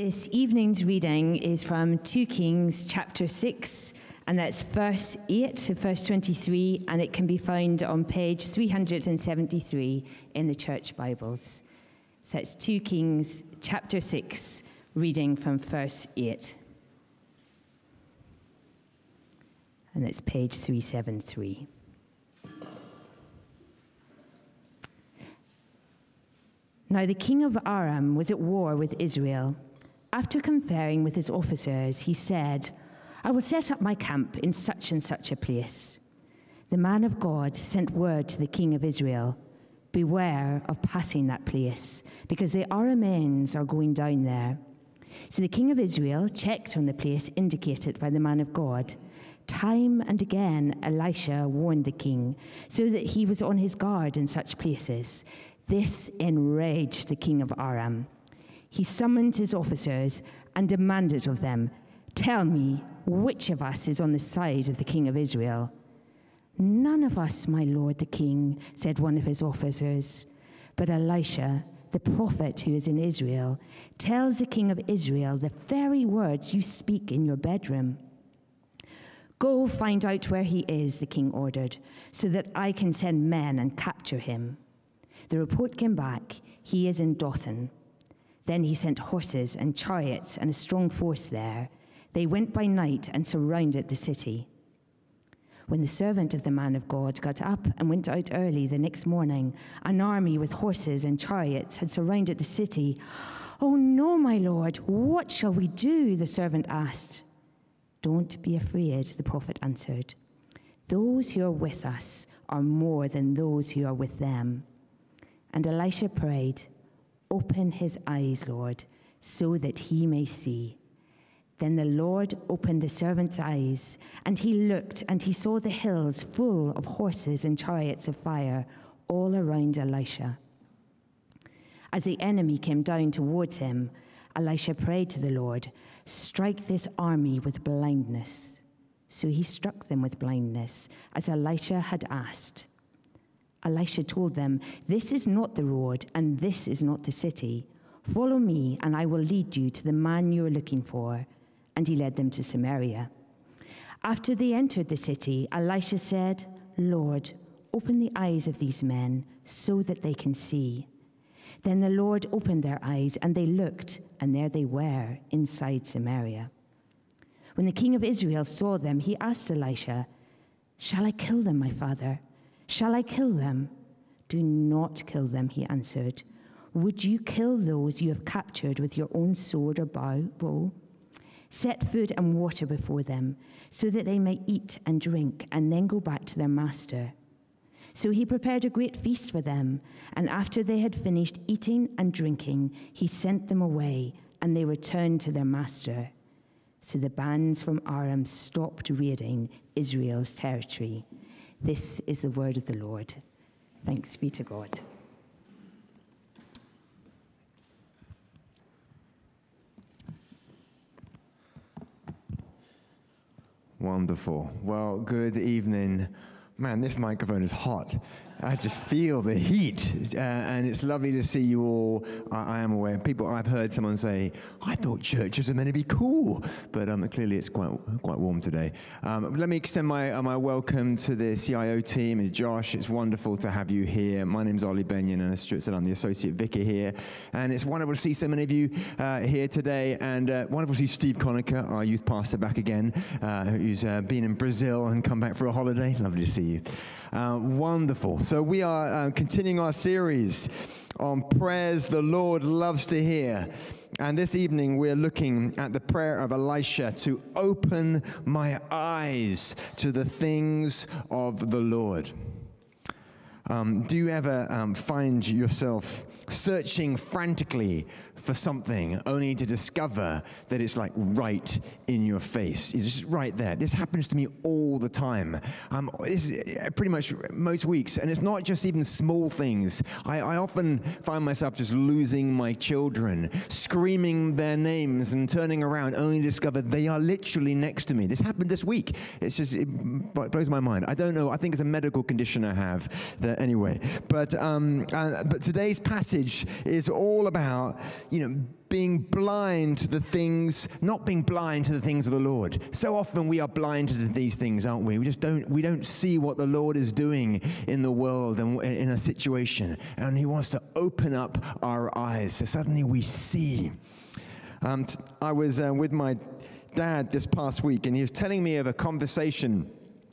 This evening's reading is from 2 Kings chapter 6, and that's verse 8 to verse 23, and it can be found on page 373 in the church Bibles. So that's 2 Kings chapter 6, reading from verse 8. And it's page 373. Now the king of Aram was at war with Israel. After conferring with his officers, he said, I will set up my camp in such and such a place. The man of God sent word to the king of Israel Beware of passing that place, because the Arameans are going down there. So the king of Israel checked on the place indicated by the man of God. Time and again, Elisha warned the king, so that he was on his guard in such places. This enraged the king of Aram. He summoned his officers and demanded of them, Tell me, which of us is on the side of the king of Israel? None of us, my lord the king, said one of his officers. But Elisha, the prophet who is in Israel, tells the king of Israel the very words you speak in your bedroom. Go find out where he is, the king ordered, so that I can send men and capture him. The report came back he is in Dothan. Then he sent horses and chariots and a strong force there. They went by night and surrounded the city. When the servant of the man of God got up and went out early the next morning, an army with horses and chariots had surrounded the city. Oh no, my lord, what shall we do? The servant asked. Don't be afraid, the prophet answered. Those who are with us are more than those who are with them. And Elisha prayed, Open his eyes, Lord, so that he may see. Then the Lord opened the servant's eyes, and he looked, and he saw the hills full of horses and chariots of fire all around Elisha. As the enemy came down towards him, Elisha prayed to the Lord, Strike this army with blindness. So he struck them with blindness, as Elisha had asked. Elisha told them, This is not the road, and this is not the city. Follow me, and I will lead you to the man you are looking for. And he led them to Samaria. After they entered the city, Elisha said, Lord, open the eyes of these men so that they can see. Then the Lord opened their eyes, and they looked, and there they were inside Samaria. When the king of Israel saw them, he asked Elisha, Shall I kill them, my father? Shall I kill them? Do not kill them, he answered. Would you kill those you have captured with your own sword or bow? Set food and water before them, so that they may eat and drink and then go back to their master. So he prepared a great feast for them, and after they had finished eating and drinking, he sent them away, and they returned to their master. So the bands from Aram stopped raiding Israel's territory. This is the word of the Lord. Thanks be to God. Wonderful. Well, good evening. Man, this microphone is hot. I just feel the heat, uh, and it's lovely to see you all. I, I, am aware. People, I've heard someone say, "I thought churches are meant to be cool," but um, clearly it's quite quite warm today. Um, let me extend my uh, my welcome to the CIO team Josh. It's wonderful to have you here. My name's Ollie Benyon, and as Stuart said, I'm the associate vicar here, and it's wonderful to see so many of you uh, here today, and uh, wonderful to see Steve Conacher, our youth pastor, back again, uh, who's uh, been in Brazil and come back for a holiday. Lovely to see you. Uh, wonderful. So, we are uh, continuing our series on prayers the Lord loves to hear. And this evening, we're looking at the prayer of Elisha to open my eyes to the things of the Lord. Um, do you ever um, find yourself searching frantically for something only to discover that it's like right in your face. It's just right there. This happens to me all the time. Um, uh, pretty much most weeks. And it's not just even small things. I, I often find myself just losing my children, screaming their names and turning around only to discover they are literally next to me. This happened this week. It's just, it blows my mind. I don't know. I think it's a medical condition I have. That, anyway, but, um, uh, but today's passage is all about, you know, being blind to the things, not being blind to the things of the Lord. So often we are blind to these things, aren't we? We just don't, we don't see what the Lord is doing in the world and in a situation. And He wants to open up our eyes. So suddenly we see. Um, I was uh, with my dad this past week, and he was telling me of a conversation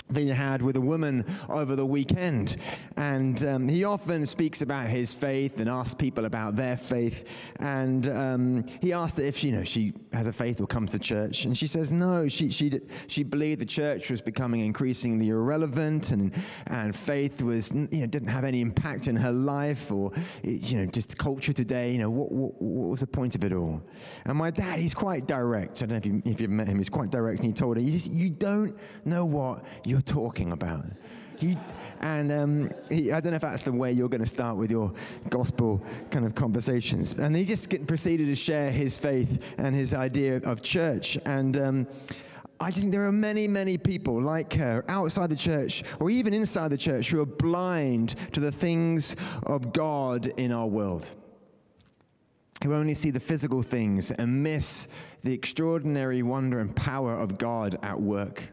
that he had with a woman over the weekend. And um, he often speaks about his faith and asks people about their faith. And um, he asked her if you know, she has a faith or comes to church. And she says no, she, she, she believed the church was becoming increasingly irrelevant and, and faith was, you know, didn't have any impact in her life or, you know, just culture today. You know, what, what, what was the point of it all? And my dad, he's quite direct. I don't know if, you, if you've met him, he's quite direct. And he told her, you, just, you don't know what you you're talking about. He, and um, he, I don't know if that's the way you're going to start with your gospel kind of conversations. And he just proceeded to share his faith and his idea of church. And um, I think there are many, many people like her outside the church or even inside the church who are blind to the things of God in our world. Who only see the physical things and miss the extraordinary wonder and power of God at work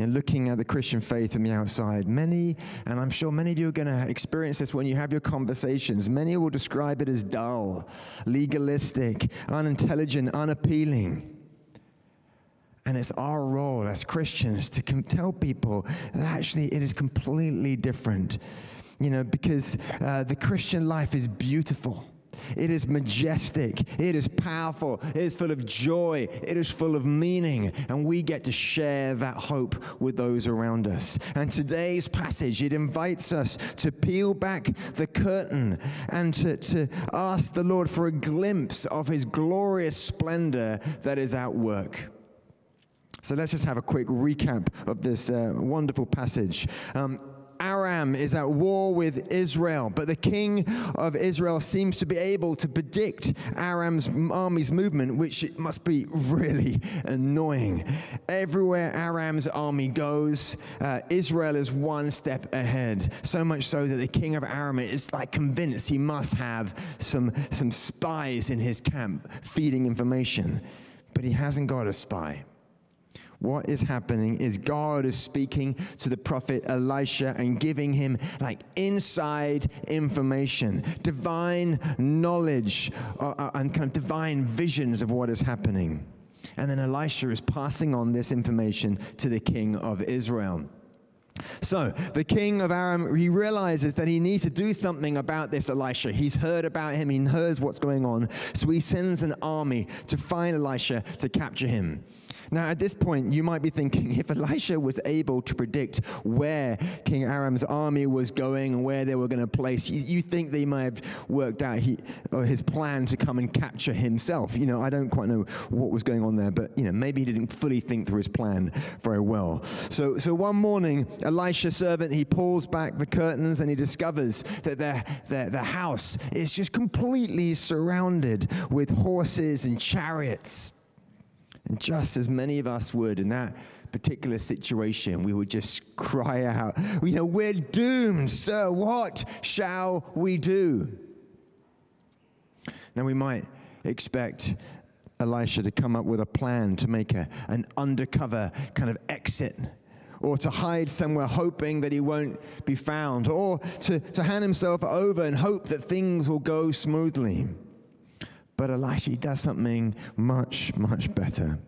you know, looking at the Christian faith from the outside. Many, and I'm sure many of you are going to experience this when you have your conversations, many will describe it as dull, legalistic, unintelligent, unappealing. And it's our role as Christians to tell people that actually it is completely different. You know, because uh, the Christian life is beautiful. It is majestic. It is powerful. It is full of joy. It is full of meaning. And we get to share that hope with those around us. And today's passage, it invites us to peel back the curtain and to, to ask the Lord for a glimpse of his glorious splendor that is at work. So let's just have a quick recap of this uh, wonderful passage. Um, Aram is at war with Israel, but the king of Israel seems to be able to predict Aram's army's movement, which must be really annoying. Everywhere Aram's army goes, uh, Israel is one step ahead. So much so that the king of Aram is like convinced he must have some, some spies in his camp feeding information. But he hasn't got a spy. What is happening is God is speaking to the prophet Elisha and giving him like inside information, divine knowledge, uh, uh, and kind of divine visions of what is happening. And then Elisha is passing on this information to the king of Israel. So the king of Aram, he realizes that he needs to do something about this Elisha. He's heard about him, he knows what's going on. So he sends an army to find Elisha to capture him. Now, at this point, you might be thinking if Elisha was able to predict where King Aram's army was going and where they were going to place, you, you think they might have worked out he, his plan to come and capture himself. You know, I don't quite know what was going on there, but, you know, maybe he didn't fully think through his plan very well. So, so one morning, Elisha's servant, he pulls back the curtains and he discovers that their, their, their house is just completely surrounded with horses and chariots. And just as many of us would in that particular situation, we would just cry out, You know, we're doomed, sir. What shall we do? Now, we might expect Elisha to come up with a plan to make a, an undercover kind of exit or to hide somewhere hoping that he won't be found, or to, to hand himself over and hope that things will go smoothly. But Elisha does something much, much better.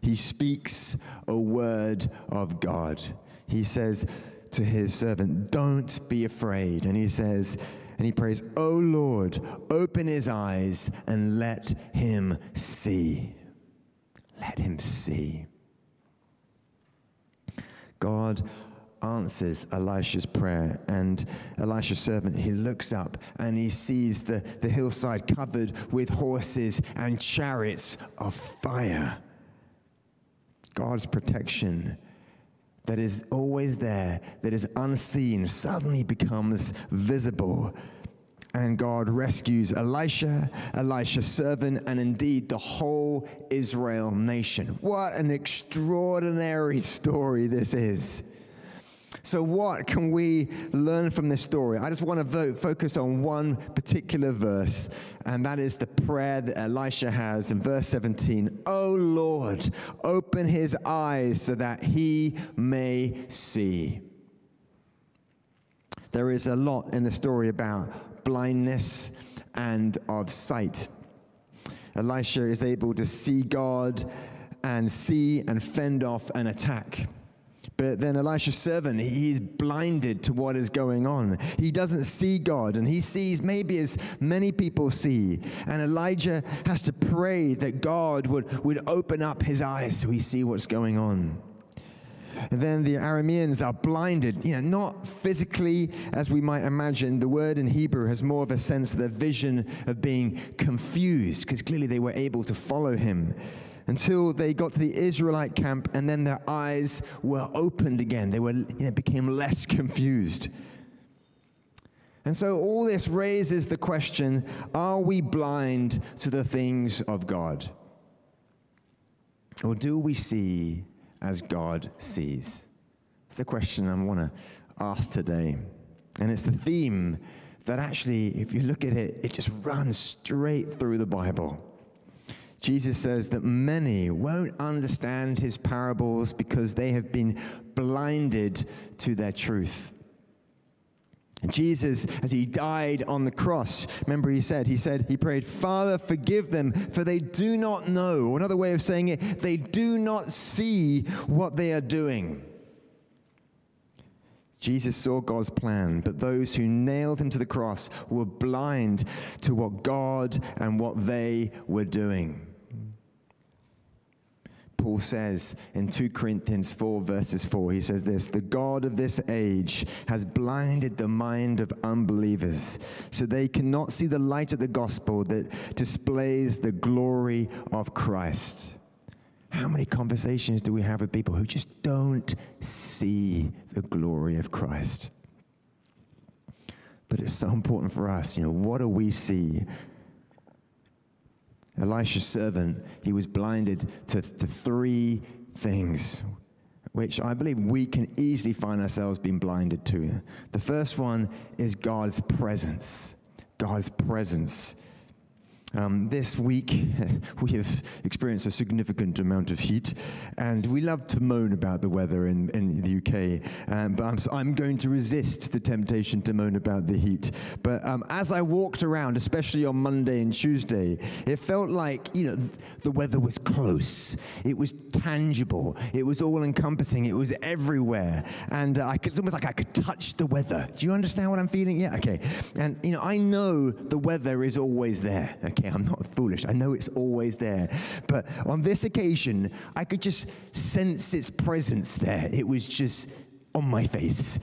He speaks a word of God. He says to his servant, Don't be afraid. And he says, and he prays, Oh Lord, open his eyes and let him see. Let him see. God answers Elisha's prayer. And Elisha's servant, he looks up and he sees the, the hillside covered with horses and chariots of fire. God's protection that is always there, that is unseen, suddenly becomes visible. And God rescues Elisha, Elisha's servant, and indeed the whole Israel nation. What an extraordinary story this is. So, what can we learn from this story? I just want to vo- focus on one particular verse, and that is the prayer that Elisha has in verse 17 Oh Lord, open his eyes so that he may see. There is a lot in the story about blindness and of sight. Elisha is able to see God and see and fend off an attack. But then Elisha's servant, he's blinded to what is going on. He doesn't see God, and he sees maybe as many people see. And Elijah has to pray that God would, would open up his eyes so he see what's going on. And then the Arameans are blinded, you know, not physically as we might imagine. The word in Hebrew has more of a sense of the vision of being confused, because clearly they were able to follow him until they got to the Israelite camp, and then their eyes were opened again. They were, you know, became less confused. And so all this raises the question are we blind to the things of God? Or do we see as God sees? It's a question I want to ask today. And it's the theme that actually, if you look at it, it just runs straight through the Bible. Jesus says that many won't understand his parables because they have been blinded to their truth. And Jesus, as he died on the cross, remember he said, he said, he prayed, Father, forgive them, for they do not know. Another way of saying it, they do not see what they are doing. Jesus saw God's plan, but those who nailed him to the cross were blind to what God and what they were doing. Paul says in 2 Corinthians 4, verses 4, he says this The God of this age has blinded the mind of unbelievers, so they cannot see the light of the gospel that displays the glory of Christ. How many conversations do we have with people who just don't see the glory of Christ? But it's so important for us, you know, what do we see Elisha's servant, he was blinded to, to three things, which I believe we can easily find ourselves being blinded to. The first one is God's presence. God's presence. Um, this week, we have experienced a significant amount of heat, and we love to moan about the weather in, in the UK. Um, but I'm, I'm, going to resist the temptation to moan about the heat. But um, as I walked around, especially on Monday and Tuesday, it felt like you know the weather was close. It was tangible. It was all encompassing. It was everywhere, and uh, could, it's almost like I could touch the weather. Do you understand what I'm feeling? Yeah. Okay. And you know, I know the weather is always there. Okay okay, I'm not foolish. I know it's always there. But on this occasion, I could just sense its presence there. It was just on my face.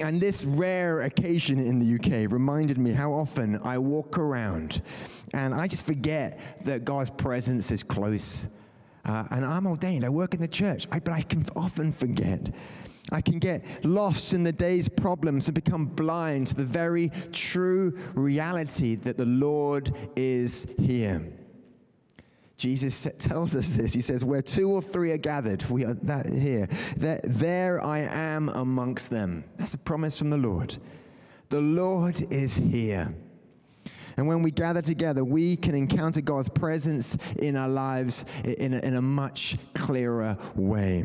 And this rare occasion in the UK reminded me how often I walk around and I just forget that God's presence is close. Uh, and I'm ordained, I work in the church, I, but I can often forget. I can get lost in the day's problems and become blind to the very true reality that the Lord is here. Jesus tells us this. He says, Where two or three are gathered, we are that here. There, there I am amongst them. That's a promise from the Lord. The Lord is here. And when we gather together, we can encounter God's presence in our lives in a, in a much clearer way.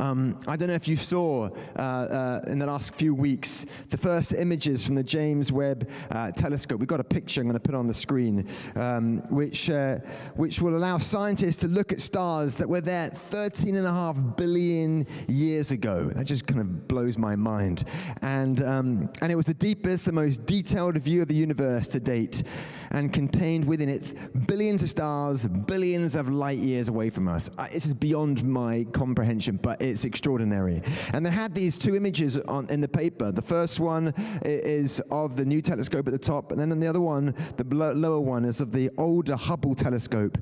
Um, I don't know if you saw uh, uh, in the last few weeks the first images from the James Webb uh, Telescope. We've got a picture I'm going to put on the screen, um, which, uh, which will allow scientists to look at stars that were there 13 and a half billion years ago. That just kind of blows my mind. And, um, and it was the deepest, the most detailed view of the universe to date and contained within it billions of stars, billions of light years away from us. It's just beyond my comprehension, but it's extraordinary. And they had these two images on, in the paper. The first one is of the new telescope at the top, and then the other one, the lower one, is of the older Hubble telescope.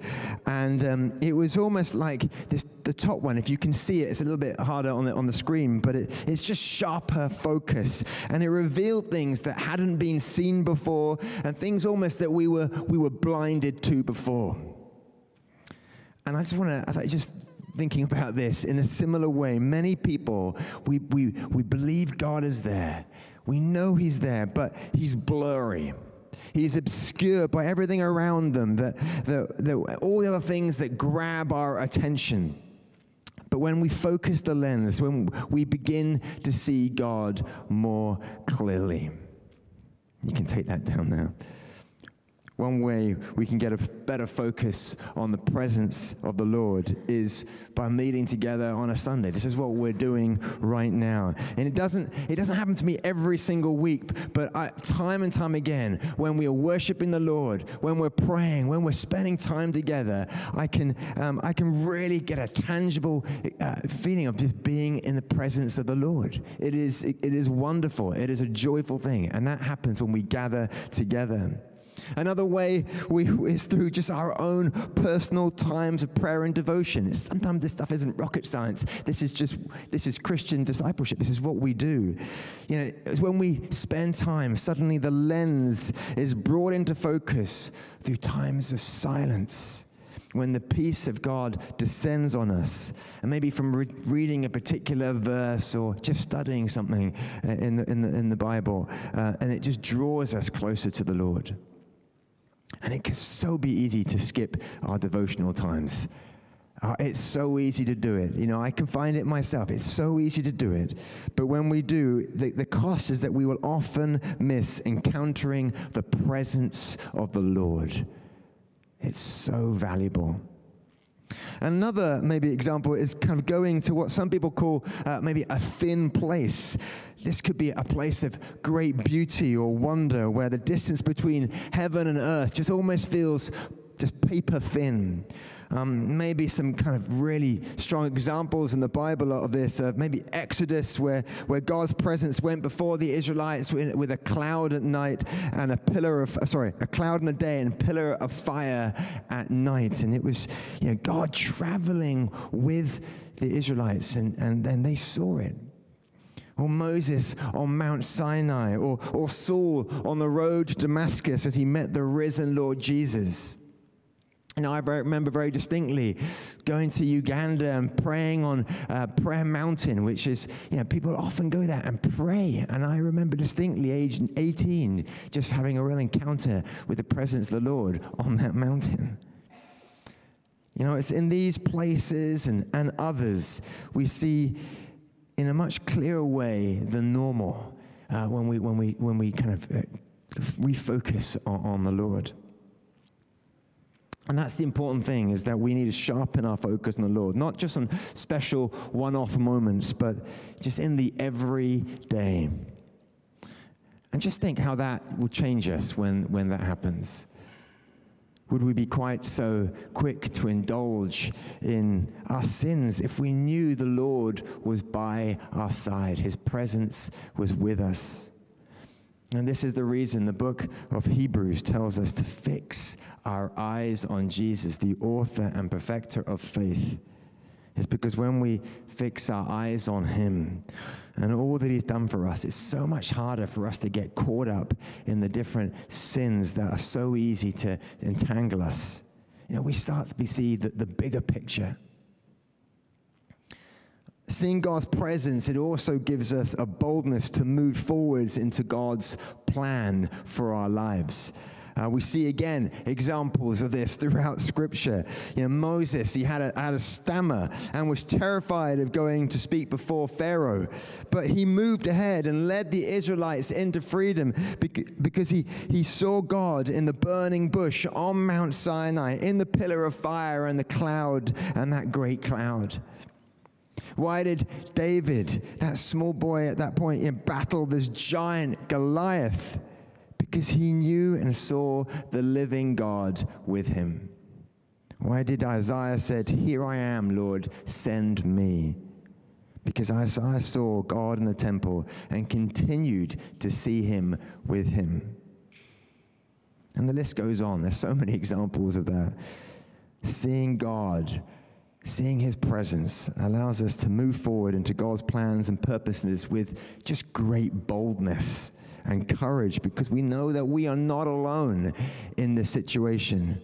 And um, it was almost like this, the top one, if you can see it, it's a little bit harder on the, on the screen, but it, it's just sharper focus. And it revealed things that hadn't been seen before, and things almost that we were, we were blinded to before. And I just want to, I just thinking about this in a similar way. Many people, we, we, we believe God is there. We know He's there, but He's blurry. He's obscured by everything around them, that, that, that all the other things that grab our attention. But when we focus the lens, when we begin to see God more clearly, you can take that down now. One way we can get a better focus on the presence of the Lord is by meeting together on a Sunday. This is what we're doing right now. And it doesn't, it doesn't happen to me every single week, but I, time and time again, when we are worshiping the Lord, when we're praying, when we're spending time together, I can, um, I can really get a tangible uh, feeling of just being in the presence of the Lord. It is, it, it is wonderful. It is a joyful thing. And that happens when we gather together. Another way we, is through just our own personal times of prayer and devotion. Sometimes this stuff isn't rocket science. This is just this is Christian discipleship. This is what we do. You know, it's when we spend time, suddenly the lens is brought into focus through times of silence when the peace of God descends on us, and maybe from re- reading a particular verse or just studying something uh, in the, in the, in the Bible, uh, and it just draws us closer to the Lord. And it can so be easy to skip our devotional times. Uh, it's so easy to do it. You know, I can find it myself. It's so easy to do it. But when we do, the, the cost is that we will often miss encountering the presence of the Lord. It's so valuable. Another maybe example is kind of going to what some people call uh, maybe a thin place. This could be a place of great beauty or wonder where the distance between heaven and earth just almost feels just paper thin. Um, maybe some kind of really strong examples in the Bible of this. Uh, maybe Exodus, where, where God's presence went before the Israelites with, with, a cloud at night and a pillar of, uh, sorry, a cloud in the day and a pillar of fire at night. And it was, you know, God traveling with the Israelites, and, and then they saw it or Moses on Mount Sinai, or, or Saul on the road to Damascus as he met the risen Lord Jesus. And I remember very distinctly going to Uganda and praying on uh, Prayer Mountain, which is, you know, people often go there and pray. And I remember distinctly, age 18, just having a real encounter with the presence of the Lord on that mountain. You know, it's in these places and, and others we see in a much clearer way than normal uh, when, we, when, we, when we kind of uh, refocus on, on the Lord. And that's the important thing is that we need to sharpen our focus on the Lord, not just on special one off moments, but just in the everyday. And just think how that will change us when, when that happens. Would we be quite so quick to indulge in our sins if we knew the Lord was by our side, His presence was with us? And this is the reason the book of Hebrews tells us to fix our eyes on Jesus, the author and perfecter of faith. It's because when we fix our eyes on Him and all that He's done for us, it's so much harder for us to get caught up in the different sins that are so easy to entangle us. You know, we start to see the, the bigger picture. Seeing God's presence, it also gives us a boldness to move forwards into God's plan for our lives. Uh, we see again examples of this throughout Scripture. You know, Moses, he had a, had a stammer and was terrified of going to speak before Pharaoh. But he moved ahead and led the Israelites into freedom because he, he saw God in the burning bush on Mount Sinai, in the pillar of fire and the cloud and that great cloud. Why did David, that small boy at that point, in battle this giant Goliath? Because he knew and saw the living God with him. Why did Isaiah said, "Here I am, Lord, send me"? Because Isaiah saw God in the temple and continued to see him with him. And the list goes on. There's so many examples of that. Seeing God Seeing his presence allows us to move forward into God's plans and purposes with just great boldness and courage because we know that we are not alone in this situation.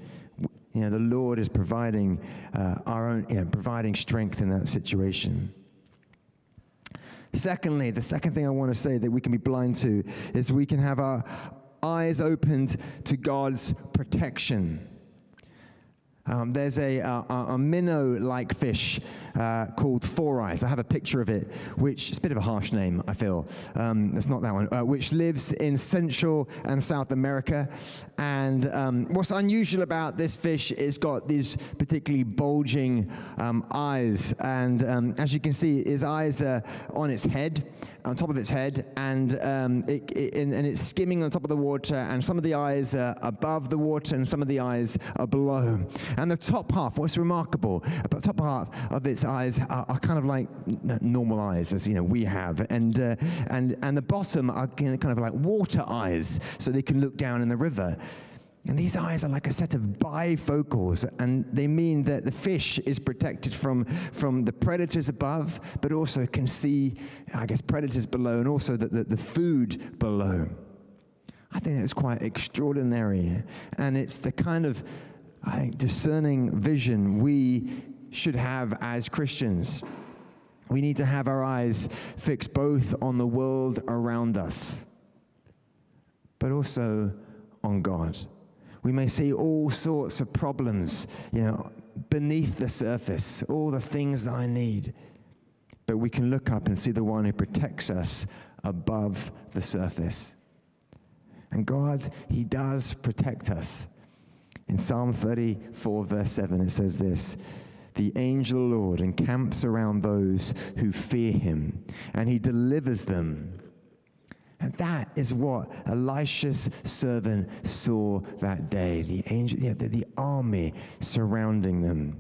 You know, the Lord is providing uh, our own, you know, providing strength in that situation. Secondly, the second thing I want to say that we can be blind to is we can have our eyes opened to God's protection. Um, there's a, a, a minnow like fish uh, called Four Eyes. I have a picture of it, which is a bit of a harsh name, I feel. Um, it's not that one, uh, which lives in Central and South America. And um, what's unusual about this fish is it's got these particularly bulging um, eyes. And um, as you can see, his eyes are on its head on top of its head, and, um, it, it, and, it's skimming on top of the water, and some of the eyes are above the water, and some of the eyes are below. And the top half, what's remarkable, the top half of its eyes are, are kind of like normal eyes, as you know we have, and, uh, and, and the bottom are kind of like water eyes, so they can look down in the river. And these eyes are like a set of bifocals, and they mean that the fish is protected from, from the predators above, but also can see, I guess, predators below, and also the, the, the food below. I think that's quite extraordinary. And it's the kind of I think, discerning vision we should have as Christians. We need to have our eyes fixed both on the world around us, but also on God. We may see all sorts of problems, you know, beneath the surface, all the things I need. But we can look up and see the one who protects us above the surface. And God, He does protect us. In Psalm 34, verse 7, it says this The angel Lord encamps around those who fear Him, and He delivers them and that is what Elisha's servant saw that day the angel, yeah, the, the army surrounding them.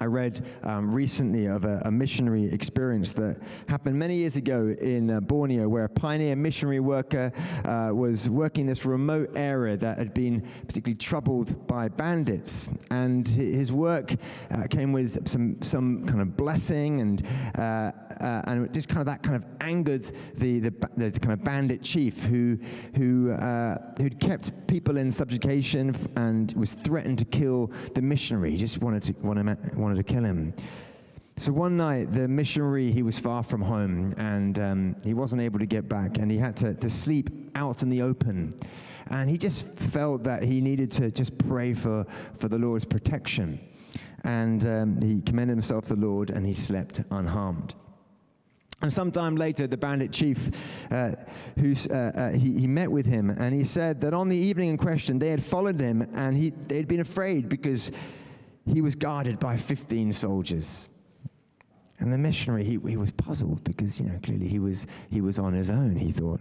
I read um, recently of a, a, missionary experience that happened many years ago in uh, Borneo, where a pioneer missionary worker uh, was working this remote area that had been particularly troubled by bandits. And his work uh, came with some, some kind of blessing, and, uh, uh, and just kind of that kind of angered the, the, the kind of bandit chief who, who, uh, who'd kept people in subjugation and was threatened to kill the missionary. He just wanted to, wanted, wanted wanted to kill him. So one night, the missionary, he was far from home and um, he wasn't able to get back and he had to, to sleep out in the open. And he just felt that he needed to just pray for, for the Lord's protection. And um, he commended himself to the Lord and he slept unharmed. And sometime later, the bandit chief, uh, who uh, uh, he, he, met with him, and he said that on the evening in question, they had followed him, and he, they had been afraid because he was guarded by 15 soldiers. And the missionary, he, he was puzzled because, you know, clearly he was, he was on his own, he thought.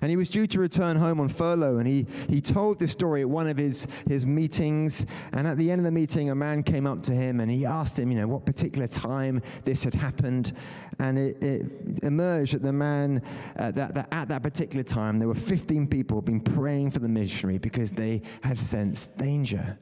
And he was due to return home on furlough, and he, he told this story at one of his, his meetings. And at the end of the meeting, a man came up to him and he asked him, you know, what particular time this had happened. And it, it emerged that the man, uh, that, that at that particular time, there were 15 people had been praying for the missionary because they had sensed danger.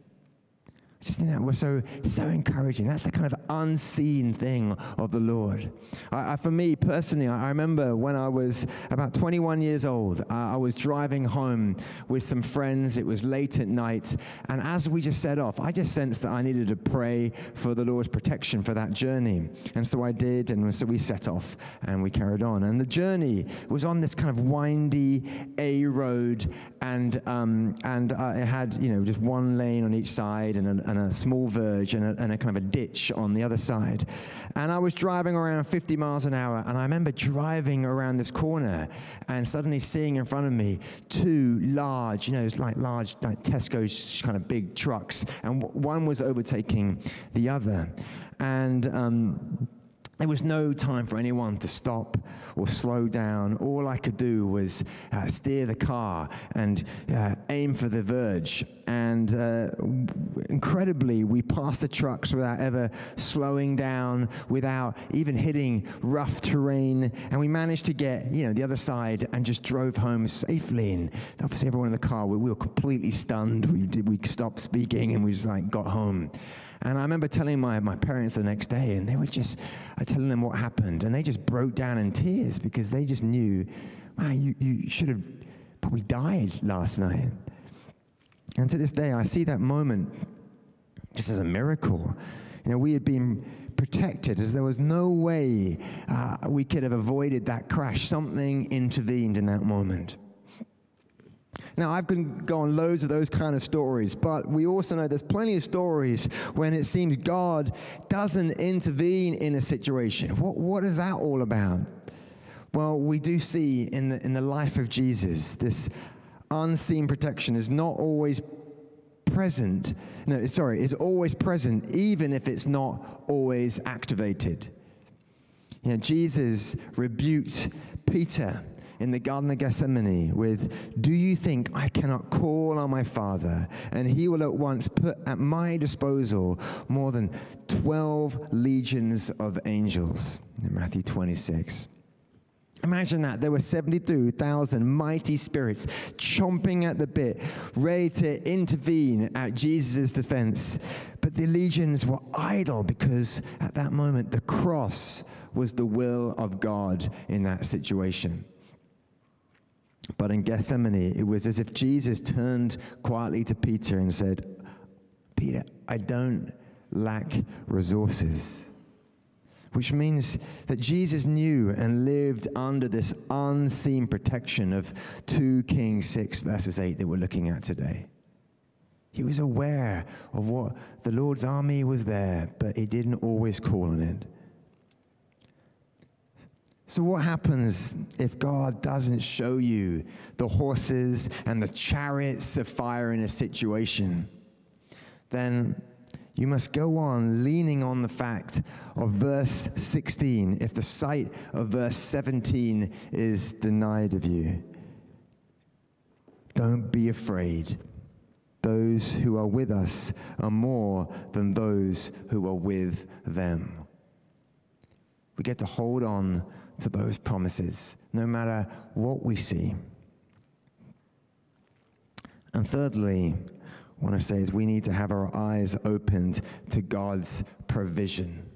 I just think that was so, so encouraging. That's the kind of unseen thing of the Lord. I, I, for me personally, I, I, remember when I was about 21 years old, I, I was driving home with some friends. It was late at night. And as we just set off, I just sensed that I needed to pray for the Lord's protection for that journey. And so I did. And so we set off and we carried on. And the journey was on this kind of windy A road. And, um, and uh, it had, you know, just one lane on each side and a, and a small verge and a, and a kind of a ditch on the other side. And I was driving around 50 miles an hour, and I remember driving around this corner and suddenly seeing in front of me two large, you know, like large, like Tesco's kind of big trucks, and one was overtaking the other. And um, there was no time for anyone to stop or slow down. All I could do was uh, steer the car and uh, aim for the verge. And uh, incredibly, we passed the trucks without ever slowing down, without even hitting rough terrain. And we managed to get, you know, the other side and just drove home safely. And obviously, everyone in the car, we, we were completely stunned. We, we stopped speaking and we just like got home. And I remember telling my, my parents the next day, and they were just uh, telling them what happened. And they just broke down in tears because they just knew, man, you, you should have probably died last night. And to this day, I see that moment just as a miracle. You know, we had been protected as there was no way uh, we could have avoided that crash. Something intervened in that moment. Now, I've been going loads of those kind of stories, but we also know there's plenty of stories when it seems God doesn't intervene in a situation. What, what is that all about? Well, we do see in the, in the life of Jesus, this unseen protection is not always present. No, sorry, is always present, even if it's not always activated. You know, Jesus rebuked Peter in the Garden of Gethsemane with, Do you think I cannot call on my Father and he will at once put at my disposal more than 12 legions of angels? In Matthew 26. Imagine that. There were 72,000 mighty spirits chomping at the bit, ready to intervene at Jesus' defense. But the legions were idle because at that moment the cross was the will of God in that situation. But in Gethsemane, it was as if Jesus turned quietly to Peter and said, Peter, I don't lack resources. Which means that Jesus knew and lived under this unseen protection of 2 Kings 6, verses 8, that we're looking at today. He was aware of what the Lord's army was there, but he didn't always call on it. So, what happens if God doesn't show you the horses and the chariots of fire in a situation? Then you must go on leaning on the fact of verse 16 if the sight of verse 17 is denied of you. Don't be afraid. Those who are with us are more than those who are with them. We get to hold on to those promises, no matter what we see. And thirdly, what I say is we need to have our eyes opened to God's provision.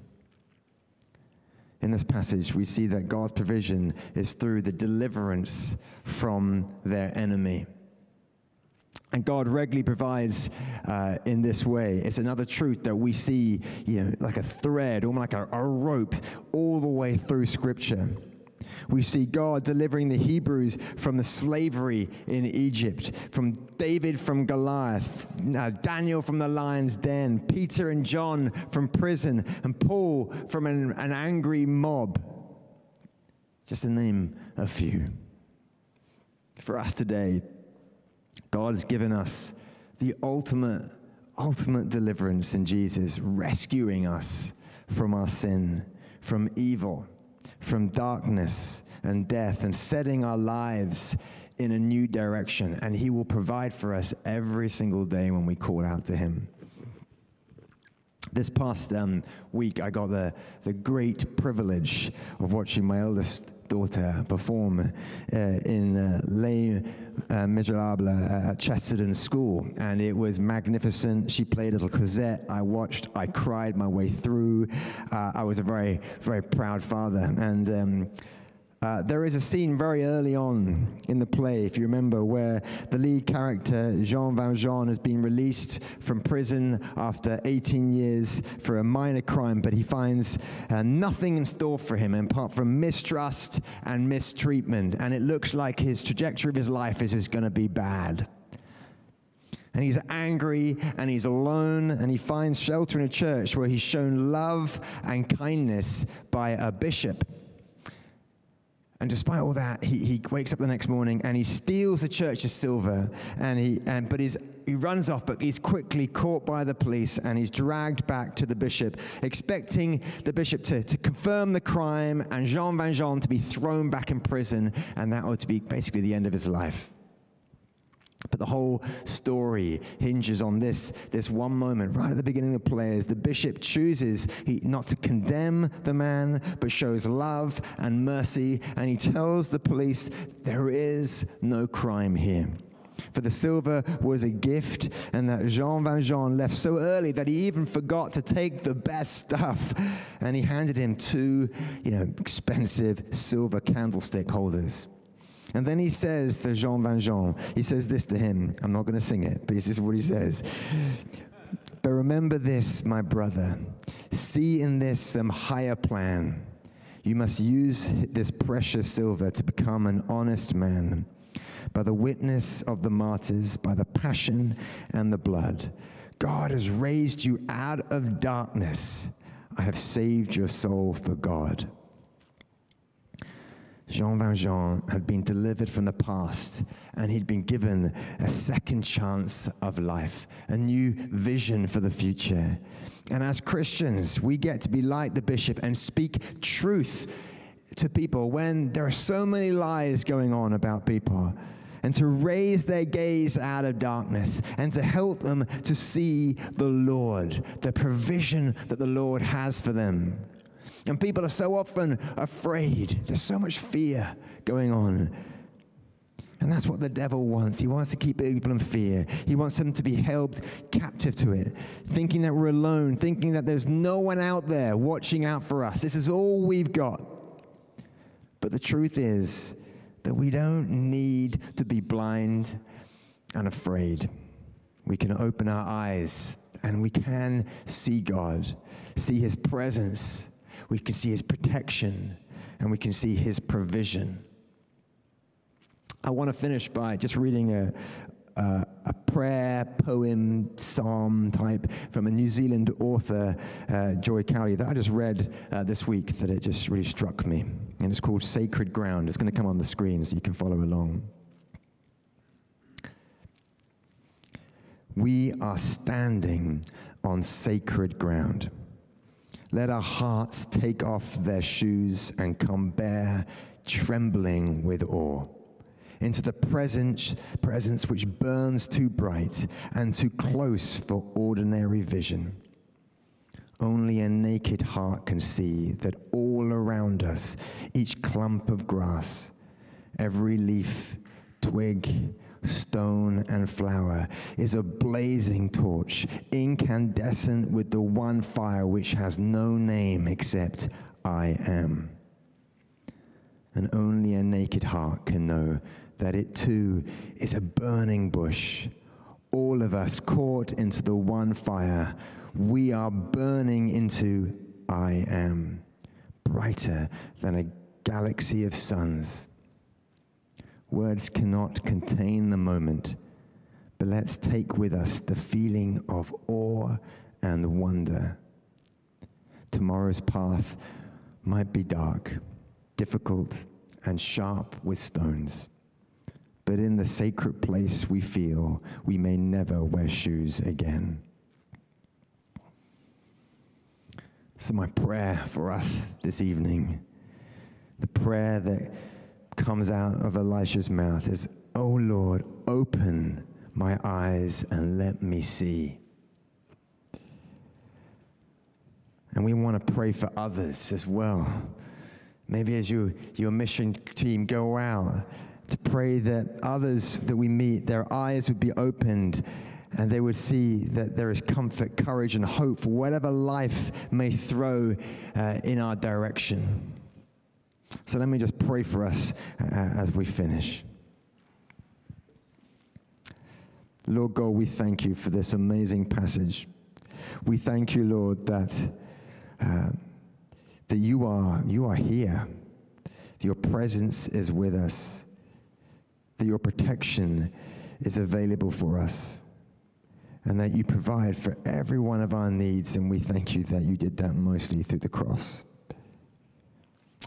In this passage, we see that God's provision is through the deliverance from their enemy. And God regularly provides uh, in this way. It's another truth that we see, you know, like a thread, almost like a, a rope, all the way through Scripture. We see God delivering the Hebrews from the slavery in Egypt, from David from Goliath, uh, Daniel from the lion's den, Peter and John from prison, and Paul from an, an angry mob. Just to name a few. For us today, God has given us the ultimate, ultimate deliverance in Jesus, rescuing us from our sin, from evil, from darkness and death, and setting our lives in a new direction. And He will provide for us every single day when we call out to Him. This past um, week, I got the, the great privilege of watching my eldest daughter perform uh, in uh, Les uh, Miserables at Chesterton School, and it was magnificent. She played little Cosette. I watched. I cried my way through. Uh, I was a very, very proud father, and. Um, uh, there is a scene very early on in the play, if you remember, where the lead character, Jean Valjean, has been released from prison after 18 years for a minor crime, but he finds uh, nothing in store for him apart from mistrust and mistreatment. And it looks like his trajectory of his life is just going to be bad. And he's angry and he's alone and he finds shelter in a church where he's shown love and kindness by a bishop and despite all that, he, he wakes up the next morning and he steals the church's silver. And he, and, but he's, he runs off, but he's quickly caught by the police and he's dragged back to the bishop, expecting the bishop to, to confirm the crime and Jean Valjean to be thrown back in prison. And that ought to be basically the end of his life. But the whole story hinges on this, this one moment right at the beginning of the play as the bishop chooses he, not to condemn the man, but shows love and mercy. And he tells the police, There is no crime here. For the silver was a gift, and that Jean Valjean left so early that he even forgot to take the best stuff. And he handed him two, you know, expensive silver candlestick holders. And then he says to Jean Valjean, he says this to him. I'm not going to sing it, but this is what he says. But remember this, my brother. See in this some higher plan. You must use this precious silver to become an honest man by the witness of the martyrs, by the passion and the blood. God has raised you out of darkness. I have saved your soul for God. Jean Valjean had been delivered from the past and he'd been given a second chance of life, a new vision for the future. And as Christians, we get to be like the bishop and speak truth to people when there are so many lies going on about people. And to raise their gaze out of darkness and to help them to see the Lord, the provision that the Lord has for them. And people are so often afraid. There's so much fear going on. And that's what the devil wants. He wants to keep people in fear. He wants them to be held captive to it, thinking that we're alone, thinking that there's no one out there watching out for us. This is all we've got. But the truth is that we don't need to be blind and afraid. We can open our eyes and we can see God, see His presence we can see his protection and we can see his provision. I want to finish by just reading a, a, prayer, poem, psalm type from a New Zealand author, uh, Joy Cowley, that I just read uh, this week that it just really struck me. And it's called Sacred Ground. It's going to come on the screen so you can follow along. We are standing on sacred ground. Let our hearts take off their shoes and come bare, trembling with awe, into the presence, presence which burns too bright and too close for ordinary vision. Only a naked heart can see that all around us, each clump of grass, every leaf, twig, stone, and flower is a blazing torch, incandescent with the one fire which has no name except I am. And only a naked heart can know that it too is a burning bush. All of us caught into the one fire, we are burning into I am, brighter than a galaxy of suns Words cannot contain the moment, but let's take with us the feeling of awe and wonder. Tomorrow's path might be dark, difficult, and sharp with stones. But in the sacred place we feel, we may never wear shoes again. So, my prayer for us this evening, the prayer that comes out of Elisha's mouth is, Oh Lord, open my eyes and let me see. And we want to pray for others as well. Maybe as you, your mission team go out to pray that others that we meet, their eyes would be opened and they would see that there is comfort, courage, and hope for whatever life may throw uh, in our direction. So let me just pray for us uh, as we finish. Lord God, we thank you for this amazing passage. We thank you, Lord, that, uh, that you, are, you are here. Your presence is with us. That your protection is available for us. And that you provide for every one of our needs. And we thank you that you did that mostly through the cross.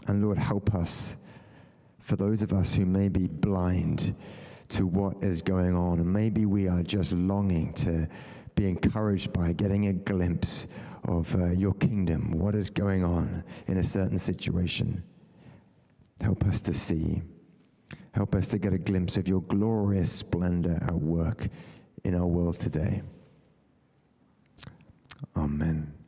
And Lord, help us for those of us who may be blind to what is going on. And maybe we are just longing to be encouraged by getting a glimpse of uh, your kingdom, what is going on in a certain situation. Help us to see. Help us to get a glimpse of your glorious splendor at work in our world today. Amen.